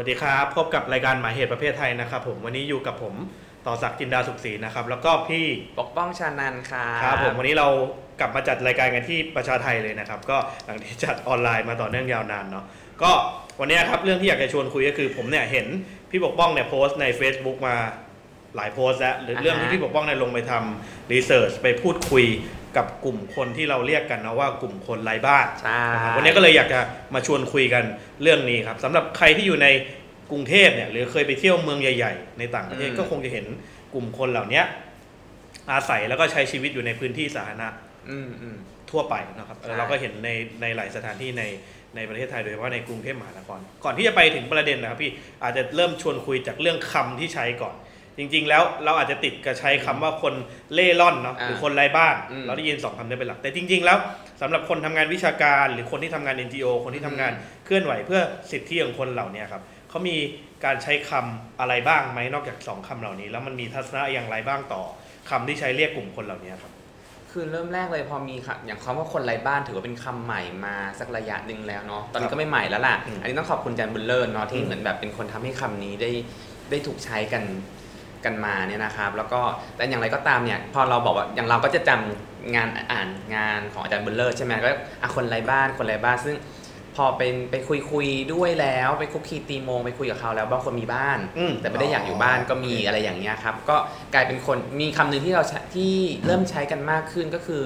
วัสดีครับ พบกับรายการหมายเหตุประเภทไทยนะครับผมวันนี้อยู่กับผมต่อศักดิ์จินดาสุขศรีนะครับ แล้วก็พี่ปกป้องชานันค่ะครับผมวันนี้เรากลับมาจัดรายการกันที่ประชาไทยเลยนะครับ ก็หลังที่จัดออนไลน์มาต่อเนื่องยาวนานเนาะก็วันนี้ครับเรื่องที่อยากจะชวนคุยก็คือผมเนี่ยเห็นพี่ปกป้องเนี่ยโพสต์ใน Facebook มาหลายโพสต์แล้วหรือเรื่องที่พี่ปกป้องเนี่ยลงไปทำรีเสิร์ชไปพูดคุย กับกลุ่มคนที่เราเรียกกันนะว่ากลุ่มคนไร้บ้านใช่นะครับวันนี้ก็เลยอยากจะมาชวนคุยกันเรื่องนี้ครับสำหรับใครที่อยู่ในกรุงเทพเนี่ยหรือเคยไปเที่ยวเมืองใหญ่ ๆ ในต่างประเทศก็คงจะเห็นกลุ่มคนเหล่านี้อาศัยแล้วก็ใช้ชีวิตอยู่ในพื้นที่สาธารณะอืมอืมทั่วไปนะครับเออใช่เราก็เห็นในในหลายสถานที่ในในประเทศไทยโดยเฉพาะในกรุงเทพมหานคร ก่อนที่จะไปถึงประเด็นนะครับพี่อาจจะเริ่มชวนคุยจากเรื่องคำที่ใช้ก่อน จริง ๆ แล้วเราอาจจะติดกับใช้คำว่าคนเล่ร่อนเนาะหรือคนไร้บ้าน เราได้ยินสองคำนี้เป็นหลัก แต่จริง ๆ แล้วสำหรับคนทำงานวิชาการ หรือคนที่ทำงาน NGO คนที่ทำงานเคลื่อนไหวเพื่อสิทธิของคนเหล่านี้ครับเขามีการใช้คำอะไรบ้างไหมนอกจากสองคำเหล่านี้ แล้วมันมีทัศนะอย่างไรบ้างต่อคำที่ใช้เรียกกลุ่มคนเหล่านี้ครับคือเริ่มแรกเลยพอมีค่ะอย่างคำว่าคนไร้บ้านถือว่าเป็นคำใหม่มาสักระยะหนึ่งแล้วเนาะตอนนี้ก็ไม่ใหม่แล้วล่ะอืมอันนี้ต้องขอบคุณอาจารย์บุญเลิศเนาะที่อืมเหมือนแบบเป็นคนทำให้คำนี้ได้ได้ถูกใช้กัน กันมาเนี่ยนะครับแล้วก็แต่อย่างไรก็ตามเนี่ยพอเราบอกว่าอย่างเราก็จะจำงานอ่านงานของอาจารย์บุญเลิศใช่ไหมก็อะคนไร้บ้านคนไร้บ้าน ซึ่งพอเป็นไปคุยคุยด้วยแล้วไปคุกคีตีโมงไปคุยกับเขาแล้วบางคนมีบ้านอืมแต่ไม่ได้อยากอยู่บ้านก็มีอะไรอย่างเงี้ยครับก็กลายเป็นคนมีคำหนึ่งที่เราใช้ที่เริ่มใช้กันมากขึ้นก็คือ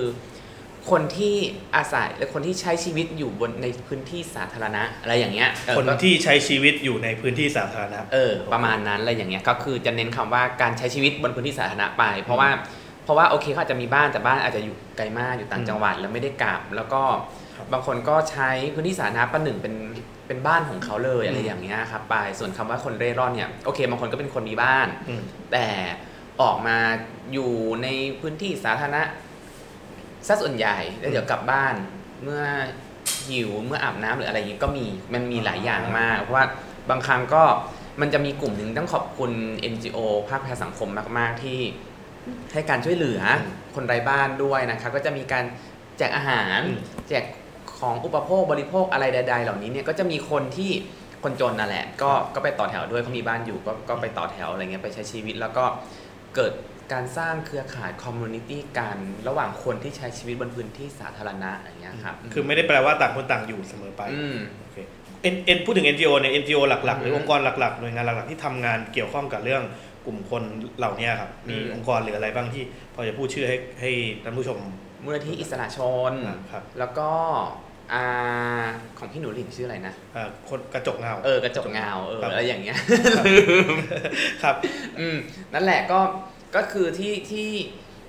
คนที่อาศัยและคนที่ใช้ชีวิตอยู่บนในพื้นที่สาธารณะอะไรอย่างเงี้ยเออคนก็ที่ใช้ชีวิตอยู่ในพื้นที่สาธารณะเออประมาณนั้นอะไรอย่างเงี้ยก็คือจะเน้นคำว่าการใช้ชีวิตบนพื้นที่สาธารณะไป เพราะว่าเพราะว่าโอเคเขาอาจจะมีบ้านแต่บ้านอาจจะอยู่ไกลมากอยู่ต่างจังหวัดแล้วไม่ได้กลับ แล้วก็ครับบางคนก็ใช้พื้นที่สาธารณะประหนึ่งเป็นเป็นบ้านของเขาเลยอะไรอืมอย่างเงี้ยครับไปส่วนคำว่าคนเร่ร่อนเนี่ยโอเคบางคนก็เป็นคนมีบ้านอืมแต่ออกมาอยู่ในพื้นที่สาธารณะ ซะส่วนใหญ่แล้วเดี๋ยวกลับบ้านเมื่อหิวเมื่ออาบน้ำหรืออะไรอย่างนี้ก็มีมันมีหลายอย่างมาก เพราะว่าบางครั้งก็มันจะมีกลุ่มหนึ่งต้องขอบคุณ NGO ภาคประชาสังคมมาก ๆ ที่ให้การช่วยเหลืออมคนไร้บ้านด้วยนะครับก็จะมีการแจกอาหารอืมแจกของอุปโภคบริโภคอะไรใด ๆ เหล่านี้เนี่ยก็จะมีคนที่คนจนนั่นแหละ ก็ก็ไปต่อแถวด้วยเขามีบ้านอยู่ก็ก็ไปต่อแถวอะไรเงี้ยไปใช้ชีวิตแล้วก็เกิด การสร้างเครือข่ายคอมmunity กันระหว่างคนที่ใช้ชีวิตบนพื้นที่สาธารณะอย่างเงี้ยครับคือไม่ได้แปลว่าต่างคนต่างอยู่เสมอไปอืมโอเค N N พูดถึง NGO เนี่ย NGO หลักๆ หรืออืมองค์กรหลักๆหน่วยงานหลักๆที่ทำงานเกี่ยวข้องกับเรื่องกลุ่มคนเหล่านี้ครับมีอืมองค์กรหรืออะไรบ้างที่พอจะพูดชื่อให้ให้ท่านผู้ชมมูลนิธิอิสระชนครับแล้วก็อ่าของพี่หนูหริ่งชื่ออะไรนะอ่าคนกระจกเงา เออกระจกเงาเออครับอะไรอย่างเงี้ยครับ อืมนั่นแหละก็ ก็คือที่ที่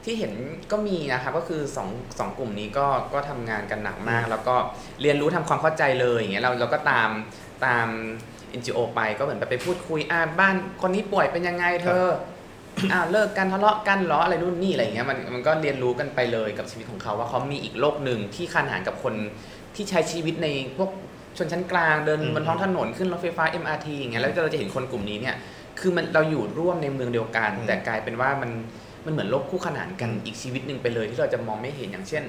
ที่เห็นก็มีนะครับก็คือสองสองกลุ่มนี้ก็ก็ทำงานกันหนักมาก แล้วก็เรียนรู้ทำความเข้าใจเลยอย่างเงี้ยเราเราก็ตามตาม NGO ไปก็เหมือนแบบไปพูดคุยอ่าบ้านคนนี้ป่วยเป็นยังไงเธออ่าเลิกกันทะเลาะกันเหรออะไรนู่นนี่อะไรอย่างเงี้ยมันมันก็เรียนรู้กันไปเลยกับชีวิตของเขาว่าเขามีอีกโลกหนึ่งที่ขนานกับคนที่ใช้ชีวิตในพวกชนชั้นกลางเดินอืมบนท้องถนนขึ้นรถไฟฟ้า MRT อย่างเงี้ยแล้วเราจะเห็นคนกลุ่มนี้เนี่ย คือมันเราอยู่ร่วมในเมืองเดียวกันอืมแต่กลายเป็นว่ามันมันเหมือนโลกคู่ขนานกันอืมอีกชีวิตหนึ่งไปเลยที่เราจะมองไม่เห็นอย่างเช่น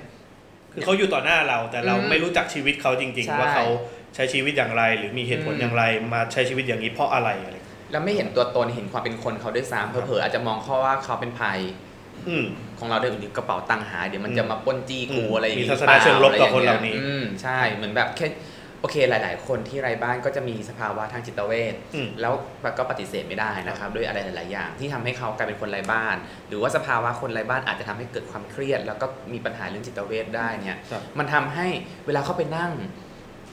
คือเขาอยู่ต่อหน้าเราแต่เราอืมไม่รู้จักชีวิตเขาจริงใช่ๆว่าเขาใช้ชีวิตอย่างไร หรือมีเหตุผลอืมอย่างไร มาใช้ชีวิตอย่างนี้เพราะอะไรอะไรแล้วไม่เห็นตัวตนเห็นความเป็นคนเขาด้วยซ้ำครับเผลอๆอาจจะมองเขาว่าเขาเป็นภัยอืมของเราด้วยหรือกระเป๋าตังค์หายเดี๋ยวมันอืมจะมาปล้นจี้กูอืมอะไรอย่างมีงี้ทัศนะเชิงลบต่อคนเหล่านี้อืมใช่เหมือนแบบแค่ โอเคหลาย ๆ คนที่ไร้บ้านก็จะมีสภาวะทางจิตเวชอืมแล้วก็ปฏิเสธไม่ได้นะครับด้วยอะไรหลาย ๆ อย่างที่ทำให้เขากลายเป็นคนไร้บ้าน หรือว่าสภาวะคนไร้บ้านอาจจะทำให้เกิดความเครียด แล้วก็มีปัญหาเรื่องจิตเวชได้เนี่ยครับมันทำให้เวลาเข้าไปนั่ง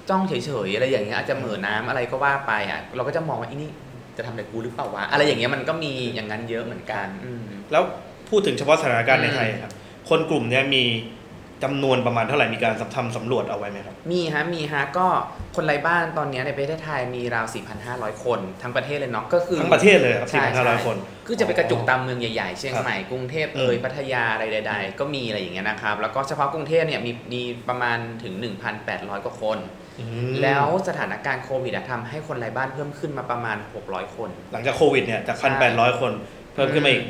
จ้องเฉย ๆ อะไรอย่างเงี้ยอาจจะเหม่อน้ำอะไรก็ว่าไปอะเราก็จะมองว่าอีนี่จะทำอะไรกูหรือเปล่าวะอะไรอย่างเงี้ยมันก็มีอย่างนั้นเยอะเหมือนกันอืมแล้วพูดถึงเฉพาะสถานการณ์ในอืมไทยครับคนกลุ่มเนี้ยมี จำนวนประมาณเท่าไหร่มีการทำสำรวจเอาไว้ไหมครับ มีฮะมีฮะก็คนไร้บ้านตอนเนี้ยในประเทศไทยมีราว 4,500 คนทั้งประเทศเลยเนาะก็คือทั้งประเทศเลยครับใช่สี่พันห้าร้อยใช่คนคือจะไปกระจุกตามเมืองใหญ่ๆ เชียงครับใหม่กรุงเทพอืมเอ่ยพัทยาอะไรใดๆ ก็มีอะไรอย่างเงี้ยนะครับ แล้วก็เฉพาะกรุงเทพเนี่ยมีมีประมาณถึง 1,800 กว่าคนอืมแล้วสถานการณ์โควิดอะทำให้คนไร้บ้านเพิ่มขึ้นมาประมาณ 600 คน หลังจากโควิดเนี่ยจากใช่พันแปดร้อยคนเพิ่มขึ้นมาอีก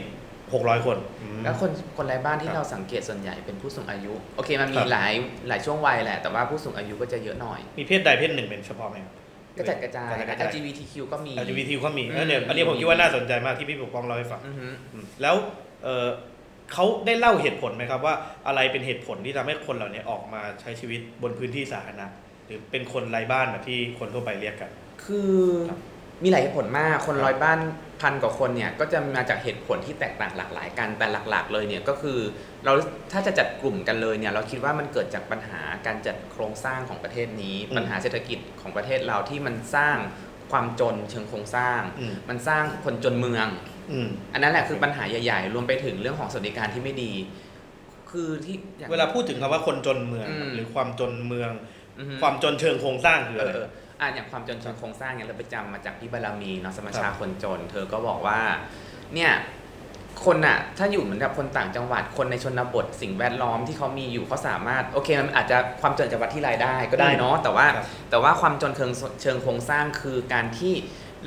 หกร้อยคนอืมแล้วคนคนไร้บ้านคที่รับเราสังเกตส่วนใหญ่เป็นผู้สูงอายุ โอเคมันคมีรับหลายหลายช่วงวัยแหละ แต่ว่าผู้สูงอายุก็จะเยอะหน่อย มีเพศใดเพศหนึ่งเป็นเฉพาะไหมครับกระจัดกระจายกระจัดกระจาย LGBTQ ก็มี LGBT ก็มีอืมเออเนี่ยอันนี้ผมคิดว่าน่าสนใจมากที่พี่ปกป้องเล่าให้ฟังอือฮึอืมแล้วเออเขาได้เล่าเหตุผลไหมครับว่าอะไรเป็นเหตุผลที่ทำให้คนเหล่านี้ออกมาใช้ชีวิตบนพื้นที่สาธารณะหรือเป็นคนไร้บ้านแบบที่คนทั่วไปเรียกกัน คือครับ มีหลายเหตุผลมากคนครับร้อยบ้านพันกว่าคนเนี่ยก็จะมาจากเหตุผลที่แตกต่างหลากหลายกันแต่หลัก ๆ เลยเนี่ยก็คือเราถ้าจะจัดกลุ่มกันเลยเนี่ยเราคิดว่ามันเกิดจากปัญหาการจัดโครงสร้างของประเทศนี้อืมปัญหาเศรษฐกิจของประเทศเราที่มันสร้างความจนเชิงโครงสร้างอืมมันสร้างคนจนเมืองอืมอันนั้นแหละคือปัญหาใหญ่ๆ รวมไปถึงเรื่องของสวัสดิการที่ไม่ดี คือที่อย่างเวลาพูดถึงคำว่าคนจนเมืองอืมหรือความจนเมืองอือฮึความจนเชิงโครงสร้างคือเออะไร อเอออะอย่างความจนเชิงโครงสร้างเนี่ยเราไปจำมาจากพี่บารมีเนาะสมชาคนจน เธอก็บอกว่าเนี่ยคนอะถ้าอยู่เหมือนกับคนต่างจังหวัดคนในชนบทสิ่งแวดล้อมที่เขามีอยู่เขาสามารถโอเคมันอาจจะความจนจากวัดที่รายได้ก็ได้เนาะแต่ว่าครับแต่ว่าความจนเชิงเชิงโครงสร้างคือการที่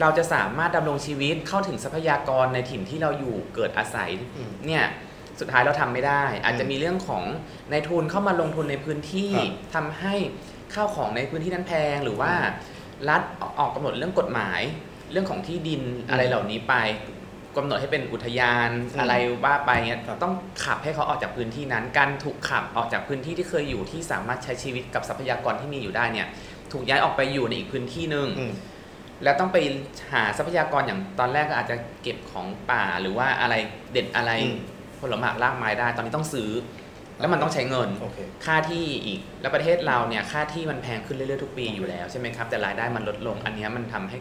เราจะสามารถดำรงชีวิตเข้าถึงทรัพยากรในถิ่นที่เราอยู่เกิดอาศัยอืมเนี่ยสุดท้ายเราทำไม่ได้ อาจจะมีเรื่องของในทุนเข้ามาลงทุนในพื้นที่ครับทำให้ ข้าวของในพื้นที่นั้นแพงหรือว่ารัฐออกกำหนดเรื่องกฎหมาย เรื่องของที่ดินอะไรเหล่านี้ไปกำหนดให้เป็นอุทยานอืมอะไรว่าไปเงี้ยครับต้องขับให้เขาออกจากพื้นที่นั้น การถูกขับออกจากพื้นที่ที่เคยอยู่ที่สามารถใช้ชีวิตกับทรัพยากรที่มีอยู่ได้เนี่ยถูกย้ายออกไปอยู่ในอีกพื้นที่หนึ่งอืมแล้วต้องไปหาทรัพยากรอย่างตอนแรกก็อาจจะเก็บของป่าหรือว่าอะไรเด็ดอะไรอืมผลไม้รากไม้ได้ ตอนนี้ต้องซื้อ แล้วมันต้องใช้เงินโอเคค่าที่อีก แล้วประเทศเราเนี่ยค่าที่มันแพงขึ้นเรื่อยๆทุกปีอยู่แล้วใช่ไหมครับ แต่รายได้มันลดลง อันเนี้ยมันทำให้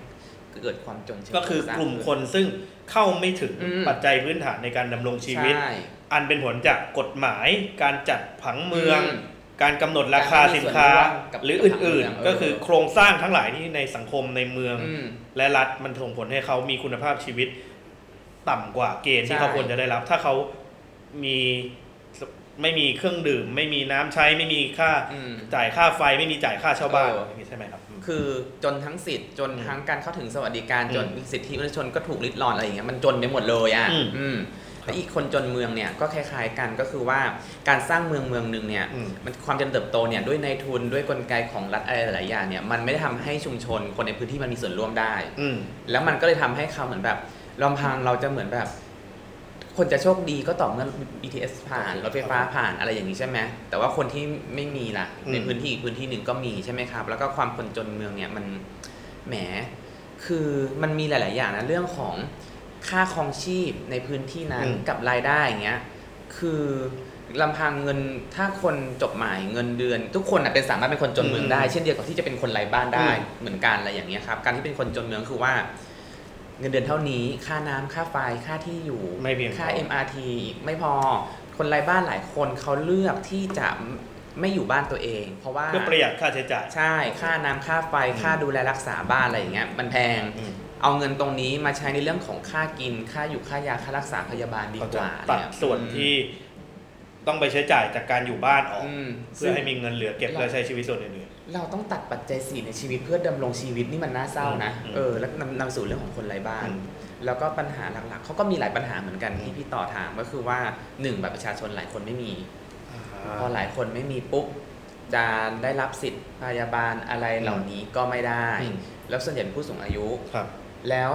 เกิดความจนเชิงก็คือกลุ่มโรคสร้างนซึ่งเข้าไม่ถึงอืมปัจจัยพื้นฐานในการดำรงชีวิตใช่อันเป็นผลจากกฎหมาย การจัดผังเมืองอืมการกำหนดราคาสินค้าการไม่มีส่วนร่วมกับหรือกับผังเมือื่นองๆเออก็คือโครงสร้างทั้งหลายที่ในสังคมในเมืองอืมและรัฐมันส่งผลให้เขามีคุณภาพชีวิต ต่ำกว่าเกณฑ์ที่ใช่เขาควรจะได้รับ ถ้าเขามี ไม่มีเครื่องดื่ม ไม่มีน้ำใช้ไม่มีค่าอืมจ่ายค่าไฟไม่มีจ่ายค่าเช่าบ้านเออออย่างนี้ใช่ไหมครับอืมคือจนทั้งสิทธิ์จนอืมทั้งการเข้าถึงสวัสดิการอืมจนสิทธิมนุษยชนก็ถูกลิดรอนอะไรอย่างเงี้ยมันจนไปหมดเลยอะอืมอืมแล้วอีกคนจนเมืองเนี่ยก็คล้ายๆกันก็คือว่าการสร้างเมืองเมืองหนึ่งเนี่ยอืมมันความเจริญเติบโตเนี่ยด้วยในทุนด้วยกลไกของรัฐอะไรหลายๆอย่างเนี่ยมันไม่ได้ทำให้ชุมชนคนในพื้นที่มันมีส่วนร่วมได้อืมแล้วมันก็เลยทำให้เขาเหมือนแบบลำพังเราจะเหมือนแบบ คนจะโชคดีก็ต่อเมื่อ BTS ผ่านรถไฟฟ้าผ่านอะไรอย่างนี้ใช่ไหมแต่ว่าคนที่ไม่มีล่ะอืมในพื้นที่อีกพื้นที่หนึ่งก็มีใช่ไหมครับ แล้วก็ความคนจนเมืองเนี่ยมันแหมคือมันมีหลาย ๆ อย่างนะเรื่องของค่าครองชีพในพื้นที่นั้นอืมกับรายได้อย่างเงี้ยคือลำพังเงินถ้าคนจบหมายเงินเดือน ทุกคนน่ะเป็นสามารถเป็นคนจนเมืองได้ เช่นเดียวกับที่จะเป็นคนไร้บ้านได้อืมเหมือนกันอะไรอย่างเงี้ยครับการที่เป็นคนจนเมืองคือว่าเงินเดือนเท่านี้ ค่าน้ำค่าไฟค่าที่อยู่ไม่เพียงพอค่า MRT ไม่พอ คนไร้บ้านหลายคนเขาเลือกที่จะไม่อยู่บ้านตัวเอง เพราะว่าเพื่อประหยัดค่าใช้จ่ายใช่ ค่าน้ำค่าไฟอืมค่าดูแลรักษาบ้านอะไรอย่างเงี้ยมันแพงอืมเอาเงินตรงนี้มาใช้ในเรื่องของค่ากิน ค่าอยู่ค่ายาค่ารักษาพยาบาลดีเขากจะว่าตัดเนี่ยส่วนที่ ต้องไปใช้จ่ายจากการอยู่บ้านออกอืมเพื่อให้มีเงินเหลือเก็บและใช้ชีวิตส่วนอื่นเราต้องตัดปัจจัยสี่ในชีวิตเพื่อดำรงชีวิตนี่มันน่าเศร้านะอืมเออแล้วนำนำสู่เรื่องของคนไร้บ้านอืมแล้วก็ปัญหาหลักๆเขาก็มีหลายปัญหาเหมือนกันอืมที่พี่ต่อถามก็คือว่าหนึ่งบัตรประชาชนหลายคนไม่มีๆพอหลายคนไม่มีปุ๊บจะได้รับสิทธิ์พยาบาลอะไรเหล่านี้ก็ไม่ได้อืมแล้วส่วนใหญ่เป็นผู้สูงอายุครับแล้ว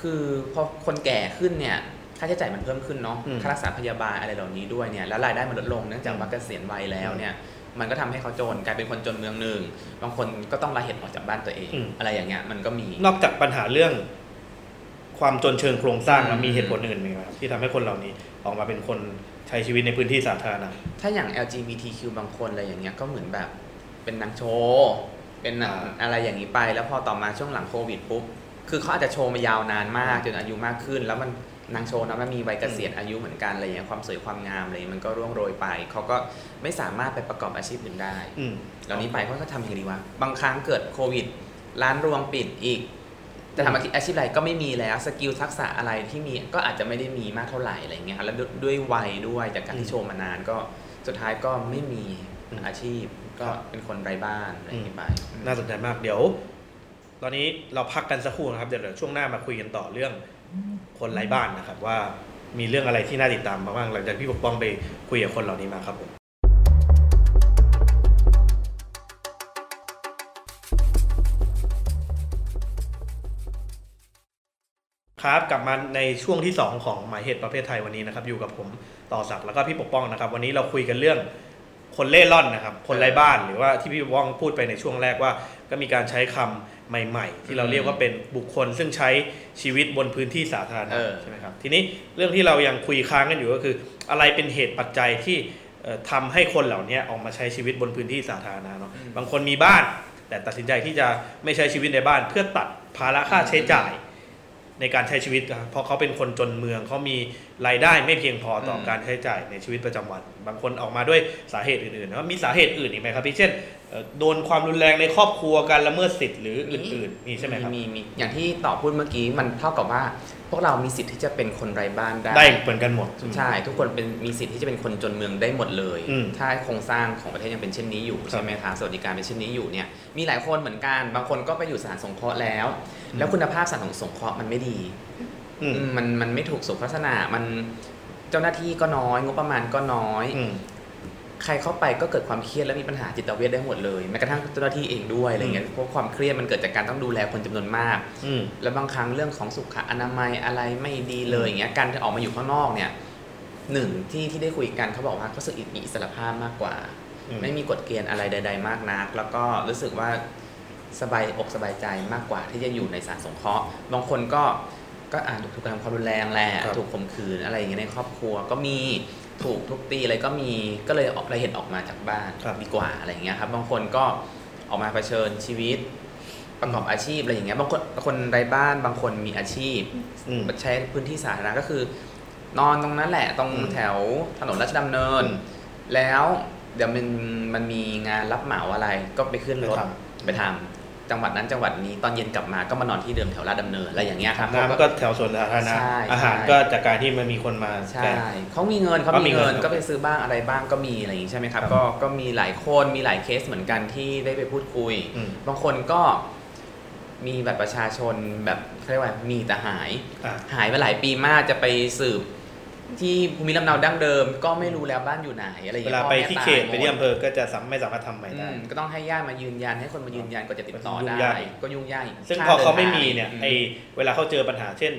คือพอคนแก่ขึ้นเนี่ย ค่าใช้จ่ายมันเพิ่มขึ้นเนาะอืมค่ารักษาพยาบาลอะไรเหล่านี้ด้วยเนี่ยแล้วรายได้มันลดลงเนื่องจากว่าเกษียณวัยแล้วเนี่ยมันก็ทำให้เขาจนกลายเป็นคนจนเมืองหนึ่งบางคนก็ต้องลาเหตุออกจากบ้านตัวเองอืมอะไรอย่างเงี้ยมันก็มีนอกจากปัญหาเรื่อง ความจนเชิงโครงสร้างอืมแล้วมีเหตุผลอื่นไหมครับที่ทำให้คนเหล่านี้ออกมาเป็นคนใช้ชีวิตในพื้นที่สาธารณะถ้าอย่าง LGBTQ บางคนอะไรอย่างเงี้ยก็เหมือนแบบเป็นนางโชว์เป็นหนังอ่าอะไรอย่างนี้ไป แล้วพอต่อมาช่วงหลังโควิดปุ๊บคือเขาอาจจะโชว์มายาวนานมากจนอายุมากขึ้น แล้วมัน นางโชว์นะมันมีวัยเกษียณอายุเหมือนกันอะไรอย่างเงี้ยความสวยความงามอะไรมันก็ร่วงโรยไปเขาก็ไม่สามารถไปประกอบอาชีพอื่นได้อืมเหล่านี้ไปเขาก็ทำยังไงดีวะบางครั้งเกิดโควิด ร้านรวงปิดอีกจะทำอาชีพอาชีพอะไรก็ไม่มีแล้วสกิลทักษะอะไรที่มีก็อาจจะไม่ได้มีมากเท่าไหร่อะไรเงี้ยครับแล้วด้วยด้วยวัยด้วยจากการที่โชว์มานานก็สุดท้ายก็ไม่มีอาชีพก็เป็นคนไร้บ้านอะไรอย่างนี้ไปน่าสนใจมากเดี๋ยว ตอนนี้เราพักกันสักครู่นะครับเดี๋ยวเดี๋ยวช่วงหน้ามาคุยกันต่อเรื่อง คนไร้บ้านนะครับว่ามีเรื่องอะไรที่น่าติดตามบ้างหลังจากพี่ปกป้องไปคุยกับคนเหล่านี้มาครับผมครับกลับมาในช่วงที่ 2 ของหมายเหตุประเภทไทยวันนี้นะครับ อยู่กับผมต่อศักดิ์แล้วก็พี่ปกป้องนะครับ วันนี้เราคุยกันเรื่องคนเล่ร่อนนะครับ คนไร้บ้านหรือว่าที่พี่ปกป้องพูดไปในช่วงแรกว่า ก็มีการใช้คำ ใหม่ ๆ ที่เราเรียกว่าเป็นบุคคล ซึ่งใช้ชีวิตบนพื้นที่สาธารณะเออใช่ไหมครับทีนี้เรื่องที่เรายังคุยค้างกันอยู่ก็คือ อะไรเป็นเหตุปัจจัยที่เอ่อทำให้คนเหล่านี้ออกมาใช้ชีวิตบนพื้นที่สาธารณะเนาะบางคนมีบ้าน แต่ตัดสินใจที่จะไม่ใช้ชีวิตในบ้าน เพื่อตัดภาระค่าใช้จ่าย ในการใช้ชีวิตครับเพราะเขาเป็นคนจนเมืองเขามีรายได้ไม่เพียงพอต่ออมการใช้จ่ายในชีวิตประจำวัน บางคนออกมาด้วยสาเหตุอื่นๆนะมีสาเหตุอื่นอีกไหมครับพี่เช่นเอ่อโดนความรุนแรงในครอบครัวการละเมิดสิทธิ์หรืออื่นๆมีใช่ไหมครับมีมีอย่างที่ต่อพูดเมื่อกี้มันเท่ากับว่า พวกเรามีสิทธิ์ที่จะเป็นคนไร้บ้านได้ได้เหมือนกันหมดใช่ทุกคนเป็นมีสิทธิ์ที่จะเป็นคนจนเมืองได้หมดเลยอืมถ้าโครงสร้างของประเทศยังเป็นเช่นนี้อยู่ใช่ไหมครับสวัสดิการเป็นเช่นนี้อยู่เนี่ยมีหลายคนเหมือนกันบางคนก็ไปอยู่สถานสงเคราะห์แล้ว แล้วคุณภาพสถานสงเคราะห์มันไม่ดีอืมอืมมันมันไม่ถูกสุขลักษณะมันเจ้าหน้าที่ก็น้อย งบประมาณก็น้อยอืม ใครเข้าไปก็เกิดความเครียดและมีปัญหาจิตเวชได้หมดเลยแม้กระทั่งเจ้าหน้าที่เองด้วยอะไรเงี้ยเพราะความเครียดมันเกิดจากการต้องดูแลคนจำนวนมากอืมแล้วบางครั้งเรื่องของสุขอนามัยอะไรไม่ดีเลยอย่างเงี้ยการออกมาอยู่ข้างนอกเนี่ยหนึ่งที่ที่ได้คุยกันเขาบอกว่าเขารู้สึกมีอิสรภาพมากกว่าอืมไม่มีกฎเกณฑ์อะไรใด ๆ มากนัก แล้วก็รู้สึกว่าสบายอกสบายใจมากกว่าที่จะอยู่ในสถารสงเคราะห์บางคนก็ก็อ่านถูกกระทำความรุนแรงแหละครับถูกข่มขืนอะไรอย่างเงี้ยในครอบครัวก็มี ถูกทุบตีอะไรก็มีก็เลยออกเลยเห็นออกมาจากบ้านครับดีกว่าอะไรอย่างเงี้ยครับ บางคนก็ออกมาเผชิญชีวิต ประกอบอาชีพอะไรอย่างเงี้ยบางคนบางคนไร้บ้านบางคนมีอาชีพอืมใช้พื้นที่สาธารณะก็คือ นอนตรงนั้นแหละตรงอืมแถวถนนราชดำเนินอืมแล้วเดี๋ยวมันมันมีงานรับเหมาอะไรก็ไปขึ้นรถไปทไปทำ จังหวัดนั้นจังหวัดนี้ตอนเย็นกลับมาก็มานอนที่เดิมแถวลาดดำเนินอะไรอย่างเงี้ยครับน้ำก็แถวสวนสาธารณะใช่อาหารใช่ก็จากการที่มันมีคนมาใช่แจกเขามีเงินเขาเขามีมีเงิเงินนก็ไปซื้อบ้างอะไรบ้างก็มีอะไรอย่างงี้ใช่ไหมครับครับก็ก็มีหลายคนมีหลายเคสเหมือนกันที่ได้ไปพูดคุยอืมบางคนก็มีบัตรประชาชนแบบเขาเรียกว่ามีแต่หายอะหายไปหลายปีมากจะไปสืบ ที่ภูมิลำเนาดั้งเดิม ก็ไม่รู้แล้วบ้านอยู่ไหนอะไรอย่างเวเงี้ยลาพ่อไปแม่ที่ตายเขตไปที่หมดอำเภอก็จะสามไม่สามารถทำใหม่อืได้ มก็ต้องให้ญาติมายืนยันให้คนมายืนยันก็จะติดต่อยุ่งได้ ยาก ก็ยุ่งยากอีกซึ่งค่พอเขาไม่ดินทงมีเนี่ยมไอเวลาเขาเจอปัญหาเช่น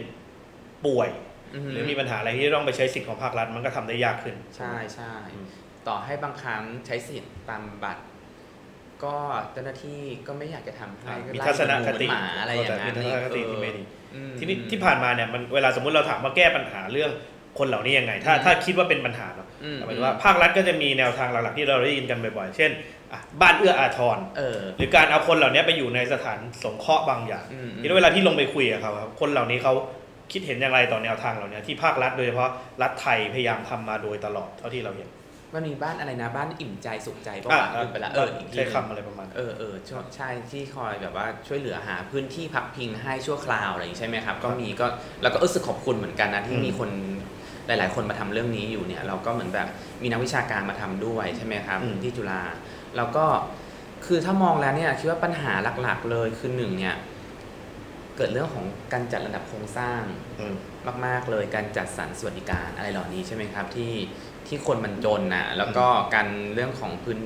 ป่วยอืมหรือมีปัญหาอะไรที่ต้องไปใช้สิทธิ์ของภาครัฐมันก็ทำได้ยากขึ้น ใช่ใช่อืม ต่อให้บางครั้งใช้สิทธิ์ตามบัตร ก็เจ้าหน้าที่ก็ไม่อยากจะทำให้อะก็มีไล่ทัศนคติเหมือหมาอะไรอย่างนั้นมีทัศนคติที่ไม่ดีอืม ทีนี้ที่ผ่านมาเนี่ยมันเวลาสมมุติเราถามว่าแก้ปัญหาเรื่อง คนเหล่านี้ยังไง ถ้าอืมถ้าคิดว่าเป็นปัญหาเนาะอืมหมายถึงว่าภาครัฐก็จะมีแนวทางหลักๆที่เราได้ยินกันบ่อยๆ เช่นอะบ้านเอื้ออาทรเออหรือการเอาคนเหล่านี้ไปอยู่ในสถานสงเคราะห์บางอย่างอืมทีนี้เวลาที่ลงไปคุยกับเขาครับคนเหล่านี้เขาคิดเห็นอย่างไรต่อแนวทางเหล่านี้ที่ภาครัฐโดยเฉพาะรัฐไทยพยายามทำมาโดยตลอดเท่าที่เราเห็นมันมีบ้านอะไรนะบ้านอิ่มใจสุขใจประอะมาณนึงไปละเอออีกทีใช้หนึ่งคำอะไรประมาณนั้นเออเออช่วใช่ที่คอยแบบว่าช่วยเหลือหาพื้นที่พักพิงให้ชั่วคราวอะไรอย่างนี้ใช่ไหมครับ ก็มีก็แล้วก็รู้สึกขอบคุณเหมือนกันนะที่อืมมีคน หลาย ๆ คนมาทำเรื่องนี้อยู่เนี่ยเราก็เหมือนแบบมีนักวิชาการมาทำด้วยใช่ไหมครับอืมที่จุฬาแล้วก็คือถ้ามองแล้วเนี่ยคิดว่าปัญหาหลัก ๆ เลยคือหนึ่งเนี่ยเกิดเรื่องของการจัดระดับโครงสร้างอืมมาก ๆ เลยการจัดสรรสวัสดิการอะไรเหล่านี้ใช่ไหมครับที่ที่คนมันจนนะแล้วก็การเรื่องของพื้น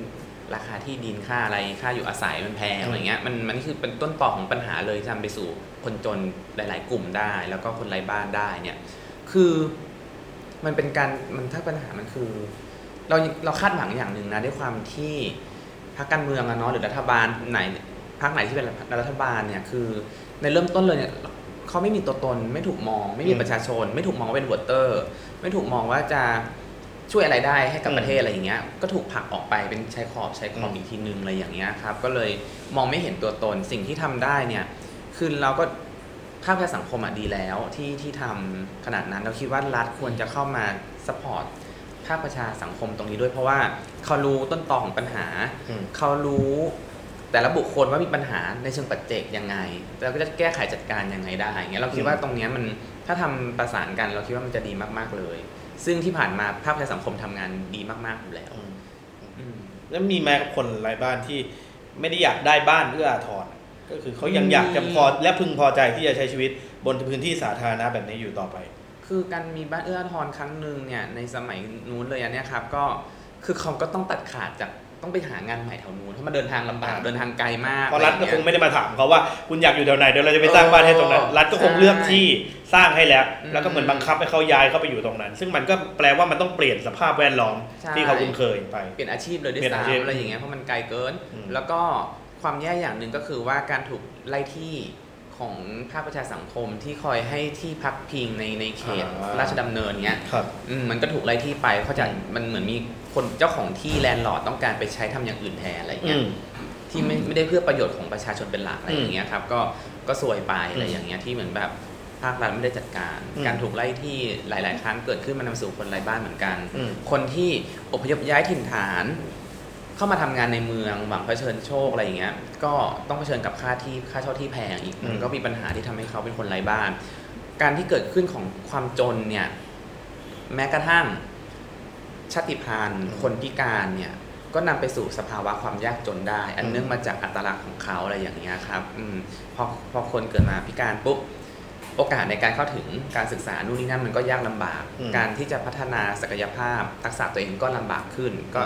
ราคาที่ดินค่าอะไรค่าอยู่อาศัยมันแพงอืมอะไรเงี้ยมันมันคือเป็นต้นต่อของปัญหาเลยที่ทำไปสู่คนจนหลาย ๆ กลุ่มได้ แล้วก็คนไร้บ้านได้เนี่ย คือ มันเป็นการมันถ้าปัญหามันคือ เราเราคาดหวังอย่างหนึ่งนะด้วยความที่พรรคการเมืองอะเนาะหรือรัฐบาลไหนพรรคไหนที่เป็นรัฐบาลเนี่ยคือ ในเริ่มต้นเลยเนี่ยเขาไม่มีตัวตนไม่ถูกมอง ไม่มีอืมประชาชน ไม่ถูกมองว่าเป็นวอเตอร์ ไม่ถูกมองว่าจะช่วยอะไรได้ให้กับอืมประเทศอะไรอย่างเงี้ย ก็ถูกผลักออกไปเป็นชายขอบชายขอบอืมอีกทีนึงอะไรอย่างเงี้ยครับ ก็เลยมองไม่เห็นตัวตนสิ่งที่ทำได้เนี่ยคือเราก็ ภาคประชาสังคมอะดีแล้วที่ที่ทำขนาดนั้นเราคิดว่ารัฐควรจะเข้ามา support ภาคประชาสังคมตรงนี้ด้วยเพราะว่าเขารู้ต้นตอของปัญหาอืมเขารู้แต่ละบุคคลว่ามีปัญหาในเชิงปัจเจกยังไงแล้วก็จะแก้ไขจัดการยังไงได้อย่างเงี้ยเราคิดว่าตรงเนี้ยมันถ้าทำประสานกันเราคิดว่ามันจะดีมากๆเลย ซึ่งที่ผ่านมาภาคประชาสังคมทำงานดีมากๆอยู่แล้วอืมอืมแล้วมีแม้คนไร้บ้านที่ไม่ได้อยากได้บ้านเอื้ออาทร ก็คือเขายังมีอยากจะพอและพึงพอใจที่จะใช้ชีวิตบนพื้นที่สาธารณะแบบนี้อยู่ต่อไป คือการมีบ้านเอื้ออาทรครั้งหนึ่งเนี่ยในสมัยนู้นเลยอันเนี้ยครับก็คือเขาก็ต้องตัดขาดจากต้องไปหางานใหม่แถวนู้นเพราะมันเดินทางลำบากอ่าเดินทางไกลมากเพราะรัฐก็อะคไองย่างเงี้ยไม่ได้มาถามเขาว่าคุณอยากอยู่แถวไหนเดี๋ยวเราจะไปสร้างบ้านให้ตรงนั้นเออรัฐก็คงเลือกที่สร้างให้แล้วอืมแล้วก็เหมือนบังคับให้เขาย้ายเข้าไปอยู่ตรงนั้น ซึ่งมันก็แปลว่ามันต้องเปลี่ยนสภาพแวดล้อมใช่ที่เขาคุ้นเคยไปเปลี่ยนอาชีพเลยด้วยเปลี่ยนอาชีพซ้ำอะไรอย่างเงี้ยเพราะมันไกลเกินอืมแล้วก็ ความแย่อย่างหนึ่งก็คือว่าการถูกไล่ที่ของภาคประชาสังคมที่คอยให้ที่พักพิงในในเขตราชดำเนินเงี้ยครับ อืมมันก็ถูกไล่ที่ไปเขาใจะมันเหมือนมีคนเจ้าของที่แลนด์ลอร์ดต้องการไปใช้ทำอย่างอื่นแทนอะไรอืเงี้ย ม ที่ไม่ไม่ได้เพื่อประโยชน์ของประชาชนเป็นหลักอะไรอย่างเงี้ยครับ ก็ก็ซวยไปอะไรอืมอย่างเงี้ยที่เหมือนแบบภาครัฐไม่ได้จัดการ อืมการถูกไล่ที่หลาย ๆ ครั้งเกิดขึ้นมันนำสู่คนไร้บ้านเหมือนกัน อืมคนที่อพยพย้ายถิ่นฐาน เข้ามาทำงานในเมืองหวังเผชิญโชคอะไรอย่างเงี้ย ก็ต้องเผชิญกับค่าที่ค่าเช่าที่แพงอีกอืมมันก็มีปัญหาที่ทำให้เขาเป็นคนไร้บ้าน การที่เกิดขึ้นของความจนเนี่ย แม้กระทั่งชาติพันธุ์คนพิการเนี่ย ก็นำไปสู่สภาวะความยากจนได้ อันเนื่องมาจากอัตลักษณ์ของเขาอะไรอย่างเงี้ยครับอืมพอพอคนเกิดมาพิการปุ๊บโอกาสในการเข้าถึงการศึกษานู่นนี่นั่นมันก็ยากลำบากอืมการที่จะพัฒนาศักยภาพทักษะตัวเองก็ลำบากขึ้น ก็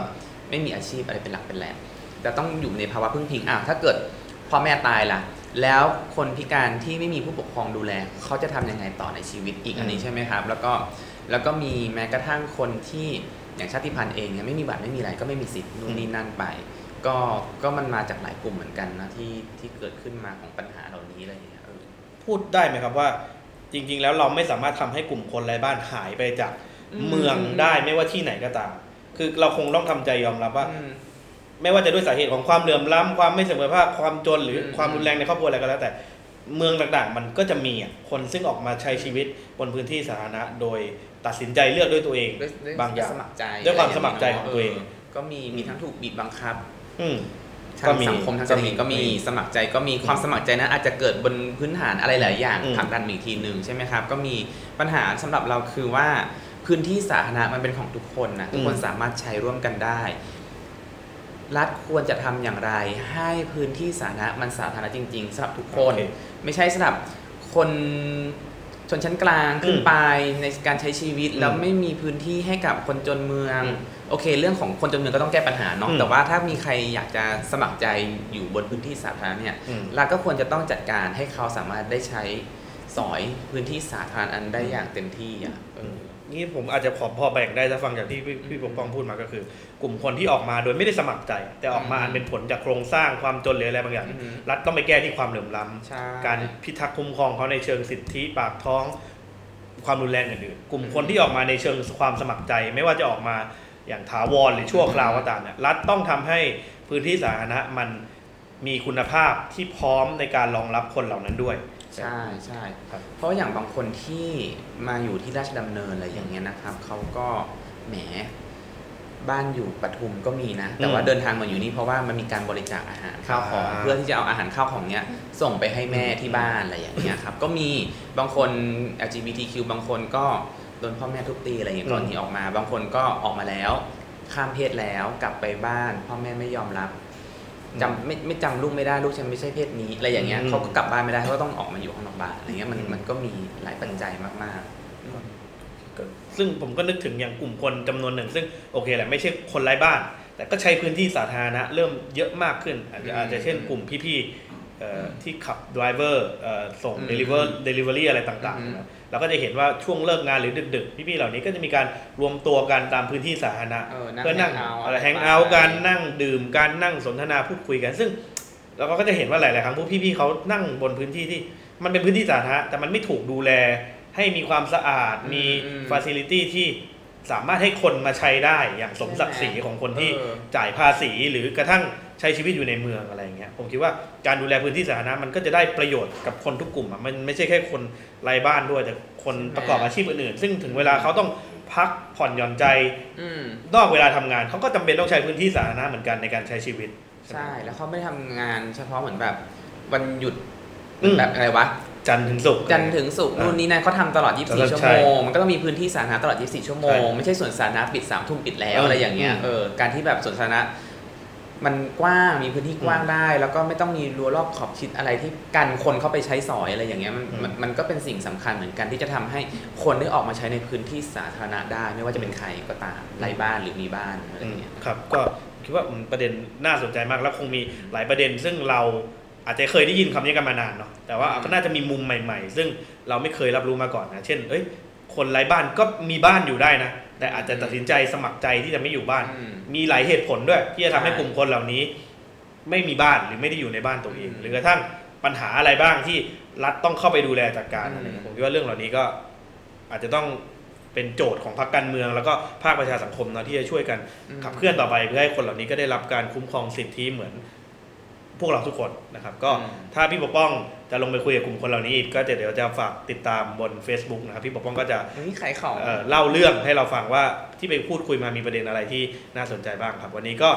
ไม่มีอาชีพอะไรเป็นหลักเป็นแหล่งแต่ต้องอยู่ในภาวะพึ่งพิงอะถ้าเกิดพ่อแม่ตายล่ะ แล้วคนพิการที่ไม่มีผู้ปกครองดูแล เขาจะทำยังไงต่อในชีวิตอีกอันนี้ใช่ไหมครับ แล้วก็แล้วก็มีแม้กระทั่งคนที่อย่างชาติพันธุ์เองเนี่ยไม่มีบัตรไม่มีอะไรก็ไม่มีสิทธิ์นู่นนี่นั่นไป ก็ก็มันมาจากหลายกลุ่มเหมือนกันนะที่ที่เกิดขึ้นมาของปัญหาเหล่านี้อะไรอย่างเงี้ยเออพูดได้ไหมครับว่า จริง ๆ แล้วเราไม่สามารถทำให้กลุ่มคนไร้บ้านหายไปจากอืมเมืองได้ไม่ว่าที่ไหนก็ตาม คือเราคงต้องทำใจยอมรับว่าอืมไม่ว่าจะด้วยสาเหตุของความเหลื่อมล้ำความไม่เสมอภาคความจนหรืออมความรุนแรงในครอบครัวอะไรก็แล้วแต่เมืองต่างๆ มันก็จะมีอะคนซึ่งออกมาใช้ชีวิตบนพื้นที่สาธารณะ โดยตัดสินใจเลือกด้วยตัวเองด้วยด้วยบางอย่างสมัครใจด้วยความะไรสมัครใจของตัวเอง ก็มีมีทั้งถูกบีบบังคับอืมทางก็มีสังคมทางเศรษฐกิจก็ก็มีมีสมัครใจก็มีความสมัครใจนั้นอาจจะเกิดบนพื้นฐานอะไรหลายอย่างอืมผลักดันอีกทีหนึ่งใช่ไหมครับ ก็มีปัญหาสำหรับเราคือว่า พื้นที่สาธารณะมันเป็นของทุกคนนะทุกคนสามารถใช้ร่วมกันได้ รัฐควรจะทำอย่างไร ให้พื้นที่สาธารณะมันสาธารณะจริง ๆสำหรับทุกคนโอเคไม่ใช่สำหรับคนชนชั้นกลางขึ้นอืมไปในการใช้ชีวิตอืมแล้วไม่มีพื้นที่ให้กับคนจนเมืองอืมโอเค เรื่องของคนจนเมืองก็ต้องแก้ปัญหาเนาะอืมแต่ว่าถ้ามีใครอยากจะสมัครใจอยู่บนพื้นที่สาธารณะเนี่ยอืมรัฐก็ควรจะต้องจัดการให้เขาสามารถได้ใช้สอยพื้นที่สาธารณะอันได้อย่างเต็มที่อะเออ นี่ผมอาจจะขอพอแบ่งได้ถ้าฟังจากที่พี่พี่ปกป้องพูดมาก็คือ กลุ่มคนที่ออกมาโดยไม่ได้สมัครใจ แต่ออกมาอืมอันเป็นผลจากโครงสร้างความจนหรืออะไรบางอย่างอือฮึรัฐต้องไปแก้ที่ความเหลื่อมล้ำใช่การพิทักษ์คุ้มครองเขาในเชิงสิทธิปากท้อง ความรุนแรงอื่นๆกลุ่มคนที่ออกมาในเชิงความสมัครใจ ไม่ว่าจะออกมาอย่างถาวรหรือชั่วคราวก็ตามเนี่ยรัฐต้องทำให้พื้นที่สาธารณะมันมีคุณภาพที่พร้อมในการรองรับคนเหล่านั้นด้วย ใช่ใช่ครับเพราะอย่างบางคนที่มาอยู่ที่ราชดำเนินอะไรอย่างเงี้ยนะครับเขาก็แหมบ้านอยู่ปทุมก็มีนะ แต่ว่าอืมเดินทางมาอยู่นี่เพราะว่ามันมีการบริจาคอาหารข้าวของอ่าเพื่อที่จะเอาอาหารข้าวของเนี้ยส่งไปให้แม่ที่บ้านอะไรอย่างเงี้ยครับ ก็มีบางคน LGBTQ บางคนก็โดนพ่อแม่ทุบตีอะไรอย่างเงี้ยก่อนหนีออกมา บางคนก็ออกมาแล้ว ข้ามเพศแล้วกลับไปบ้าน พ่อแม่ไม่ยอมรับ จำไม่ไม่จำลูกไม่ได้ลูกฉันไม่ใช่เพศนี้อะไรอย่างเงี้ยอืมเขาก็กลับบ้านไม่ได้เขาก็ต้องออกมาอยู่ข้างนอกบ้านอะไรเงี้ยมันอืมมันก็มีหลายปัจจัยมากก็ซึ่งผมก็นึกถึงอย่างกลุ่มคนจำนวนหนึ่ง ซึ่งโอเคแหละไม่ใช่คนไร้บ้าน แต่ก็ใช้พื้นที่สาธารณะเริ่มเยอะมากขึ้นอาจจะอาจจะเช่นกลุ่มพี่ๆเอ่อ ที่ขับด r i เวอร์ส่งอืม deliver delivery อะไรต่างอืมๆนะเราก็จะเห็นว่าช่วงเลิกงานหรือดึก ๆ พี่ๆเหล่านี้ก็จะมีการรวมตัวกันตามพื้นที่สาธารณะๆเออนั่งเพื่อนั่ง hang out อะไร hang out กันนั่งดื่มกันนั่งสนทนาพูดคุยกัน ซึ่งเราก็จะเห็นว่าหลายๆครั้งพวกพี่ๆเขานั่งบนพื้นที่ที่มันเป็นพื้นที่สาธารณะแต่มันไม่ถูกดูแลให้มีความสะอาดมีอืมฟ a ซิลิตี้ที่สามารถให้คนมาใช้ได้อย่างสมศักดิ์ศรีของคนที่เออจ่ายภาษีหรือกระทั่ง ใช้ชีวิตอยู่ในเมืองอะไรอย่างเงี้ยผมคิดว่าการดูแลพื้นที่สาธารณะมันก็จะได้ประโยชน์กับคนทุกกลุ่มอะมันไม่ใช่แค่คนไร้บ้านด้วยแต่คนประกอบอาชีพอื่นๆซึ่งถึงเวลาเขาต้องพักผ่อนหย่อนใจอืมนอกเวลาทำงานเขาก็จำเป็นต้องใช้พื้นที่สาธารณะเหมือนกันในการใช้ชีวิต ใช่ แล้วเขาไม่ได้ทำงานเฉพาะเหมือนแบบวันหยุดอืมแบบอะไรวะจันทร์ถึงศุกร์จันทร์ถึงศุกร์อ่านู่นู่นนี่นั่นเขาทำตลอดใช่24 ชั่วโมง มันก็ต้องมีพื้นที่สาธารณะตลอด 24 ชั่วโมงใช่ไม่ใช่สวนสาธารณะปิด3ทุ่มปิดแล้วเออออะไรอย่างเงี้ยอืมเออ การที่แบบสวนสาธารณะ มันกว้างมีพื้นที่กว้างได้ แล้วก็ไม่ต้องมีรั้วรอบขอบชิดอะไรที่กันคนเข้าไปใช้สอยอะไรอย่างเงี้ยมันอืมมันมันก็เป็นสิ่งสำคัญเหมือนกันที่จะทำให้คนได้ออกมาใช้ในพื้นที่สาธารณะได้ ไม่ว่าจะเป็นใครก็ตามไร้บ้านหรือมีบ้านอะไรอย่างเงี้ยครับก็คิดว่าอืมประเด็นน่าสนใจมากแล้วคงมีหลายประเด็น ซึ่งเราอาจจะเคยได้ยินคำนี้กันมานานเนาะแต่ว่าอืมก็น่าจะมีมุมใหม่ ๆ ซึ่งเราไม่เคยรับรู้มาก่อนนะเช่น เอ้ย คนไร้บ้านก็มีบ้านอยู่ได้นะ แต่อาจจะตัดสินใจสมัครใจที่จะไม่อยู่บ้านอืมมีหลายเหตุผลด้วย ที่จะทำให้ใช่กลุ่มคนเหล่านี้ ไม่มีบ้านหรือไม่ได้อยู่ในบ้านตัวเองอืมหรือกระทั่งปัญหาอะไรบ้างที่รัฐต้องเข้าไปดูแลจัดการอืมอะไรเงี้ยผมคิดว่าเรื่องเหล่านี้ก็ อาจจะต้องเป็นโจทย์ของพรรคการเมือง แล้วก็ภาคประชาสังคมเนาะที่จะช่วยกันขับเคลื่อนต่อไปเพื่อให้คนเหล่านี้ก็ได้รับการคุ้มครองสิทธิเหมือน พวกเราทุกคนนะครับ ก็อืมถ้าพี่ปกป้องจะลงไปคุยกับกลุ่มคนเหล่านี้อีกก็จะเดี๋ยวจะฝากติดตามบน Facebook นะครับพี่ปกป้องก็จะนี่ขายของเอ่อเล่าเรื่องให้เราฟังว่าที่ไปพูดคุยมามีประเด็นอะไรที่น่าสนใจบ้างครับ วันนี้ก็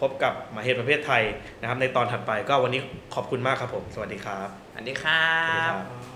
พบกับหมหาเหตุประเภทไทยนะครับ ในตอนถัดไปก็วันนี้ขอบคุณมากครับผม สวัสดีครับอันนี้ครัสวัสดีบครับ